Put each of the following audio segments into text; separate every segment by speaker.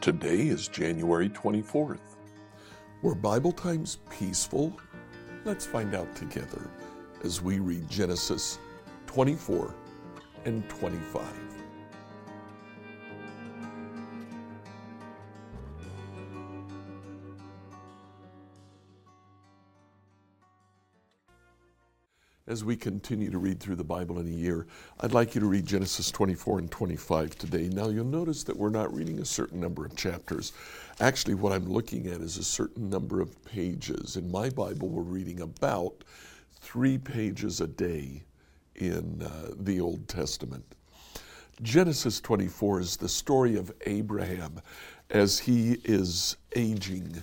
Speaker 1: Today is January 24th. Were Bible times peaceful? Let's find out together as we read Genesis 24 and 25. As we continue to read through the Bible in a year, I'd like you to read Genesis 24 and 25 today. Now, you'll notice that we're not reading a certain number of chapters. Actually, what I'm looking at is a certain number of pages. In my Bible, we're reading about three pages a day in uh, the Old Testament. Genesis 24 is the story of Abraham as he is aging,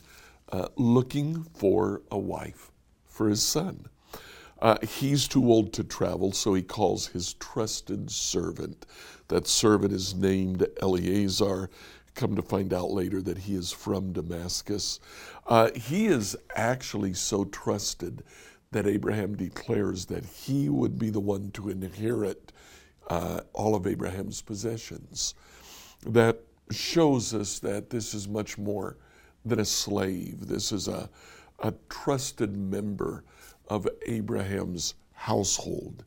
Speaker 1: uh, looking for a wife for his son. Uh, he's too old to travel, so he calls his trusted servant. That servant is named Eliezer. Come to find out later that he is from Damascus. Uh, he is actually so trusted that Abraham declares that he would be the one to inherit uh, all of Abraham's possessions. That shows us that this is much more than a slave. This is a, a trusted member of Abraham's household.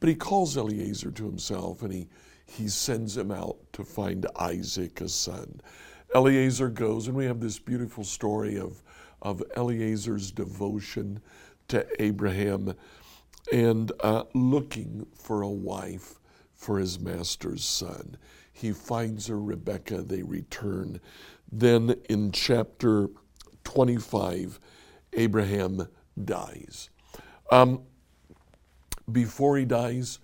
Speaker 1: But he calls Eliezer to himself and he, he sends him out to find Isaac, a son. Eliezer goes, and we have this beautiful story of, of Eliezer's devotion to Abraham and uh, looking for a wife for his master's son. He finds her, Rebecca, they return. Then in chapter 25, Abraham dies. Um, before he dies,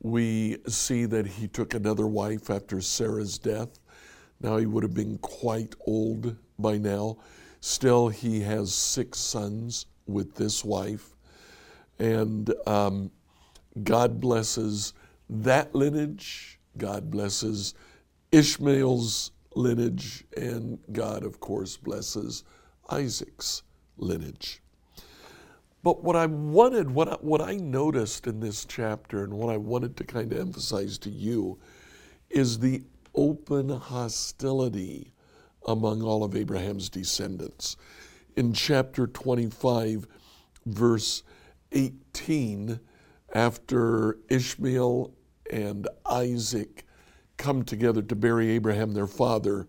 Speaker 1: we see that he took another wife after Sarah's death. Now he would have been quite old by now. Still, he has six sons with this wife. And um, God blesses that lineage. God blesses Ishmael's lineage. And God, of course, blesses Isaac's lineage. But what I wanted, what I, what I noticed in this chapter, and what I wanted to kind of emphasize to you, is the open hostility among all of Abraham's descendants. In chapter 25, verse 18, after Ishmael and Isaac come together to bury Abraham, their father,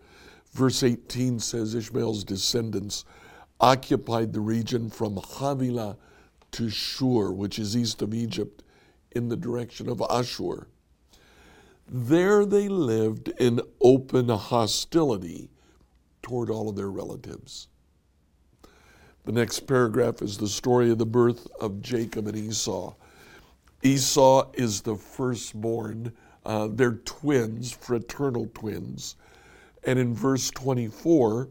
Speaker 1: verse 18 says Ishmael's descendants occupied the region from Havilah to Shur, which is east of Egypt, in the direction of Ashur. There they lived in open hostility toward all of their relatives. The next paragraph is the story of the birth of Jacob and Esau. Esau is the firstborn. Uh, they're twins, fraternal twins. And in verse 24,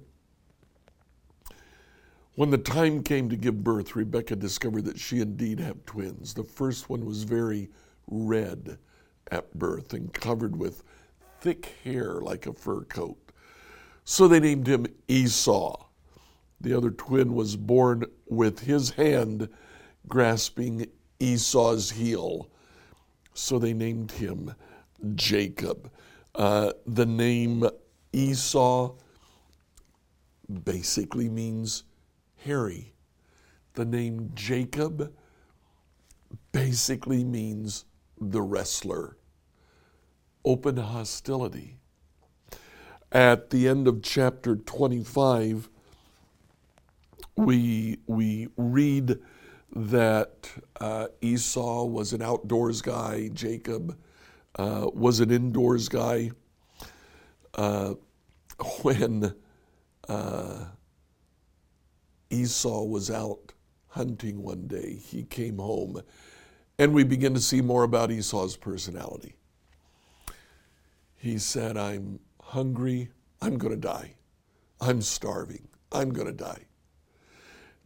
Speaker 1: when the time came to give birth, Rebecca discovered that she indeed had twins. The first one was very red at birth and covered with thick hair like a fur coat. So they named him Esau. The other twin was born with his hand grasping Esau's heel. So they named him Jacob. Uh, the name Esau basically means hairy. The name Jacob basically means the wrestler. Open hostility. At the end of chapter 25, we, we read that uh, Esau was an outdoors guy, Jacob uh, was an indoors guy. Uh, when uh, Esau was out hunting one day. He came home, and we begin to see more about Esau's personality. He said, I'm hungry. I'm going to die. I'm starving. I'm going to die.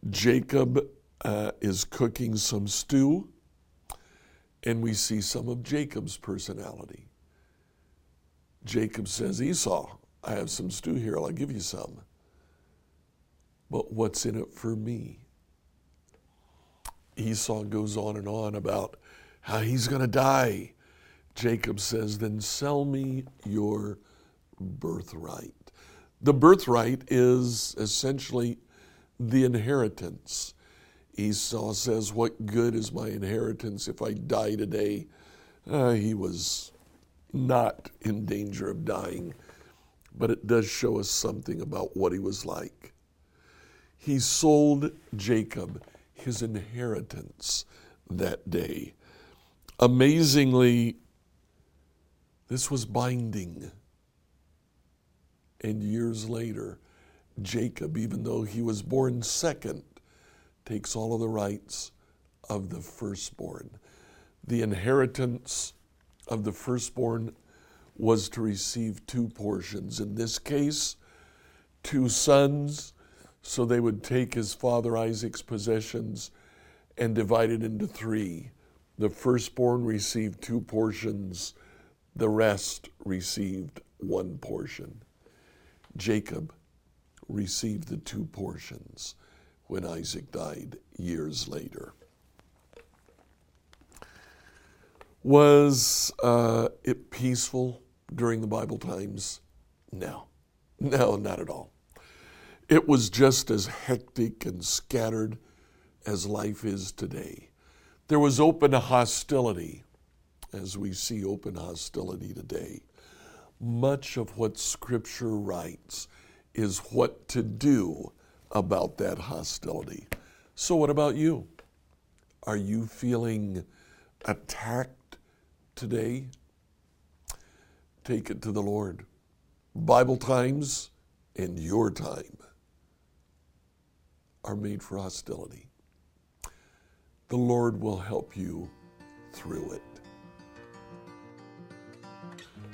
Speaker 1: Jacob uh, is cooking some stew, and we see some of Jacob's personality. Jacob says, Esau, I have some stew here. I'll give you some but what's in it for me? Esau goes on and on about how he's going to die. Jacob says, Then sell me your birthright. The birthright is essentially the inheritance. Esau says, What good is my inheritance if I die today? Uh, he was not in danger of dying, but it does show us something about what he was like. He sold Jacob his inheritance that day. Amazingly, this was binding. And years later, Jacob, even though he was born second, takes all of the rights of the firstborn. The inheritance of the firstborn was to receive two portions. In this case, two sons, so they would take his father Isaac's possessions and divide it into three. The firstborn received two portions, the rest received one portion. Jacob received the two portions when Isaac died years later. Was uh, it peaceful during the Bible times? No. No, not at all. It was just as hectic and scattered as life is today. There was open hostility, as we see open hostility today. Much of what Scripture writes is what to do about that hostility. So, what about you? Are you feeling attacked today? Take it to the Lord. Bible times and your time are made for hostility. The Lord will help you through it.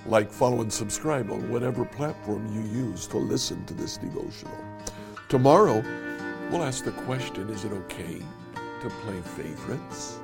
Speaker 1: Like, follow, and subscribe on whatever platform you use to listen to this devotional. Tomorrow, we'll ask the question is it okay to play favorites?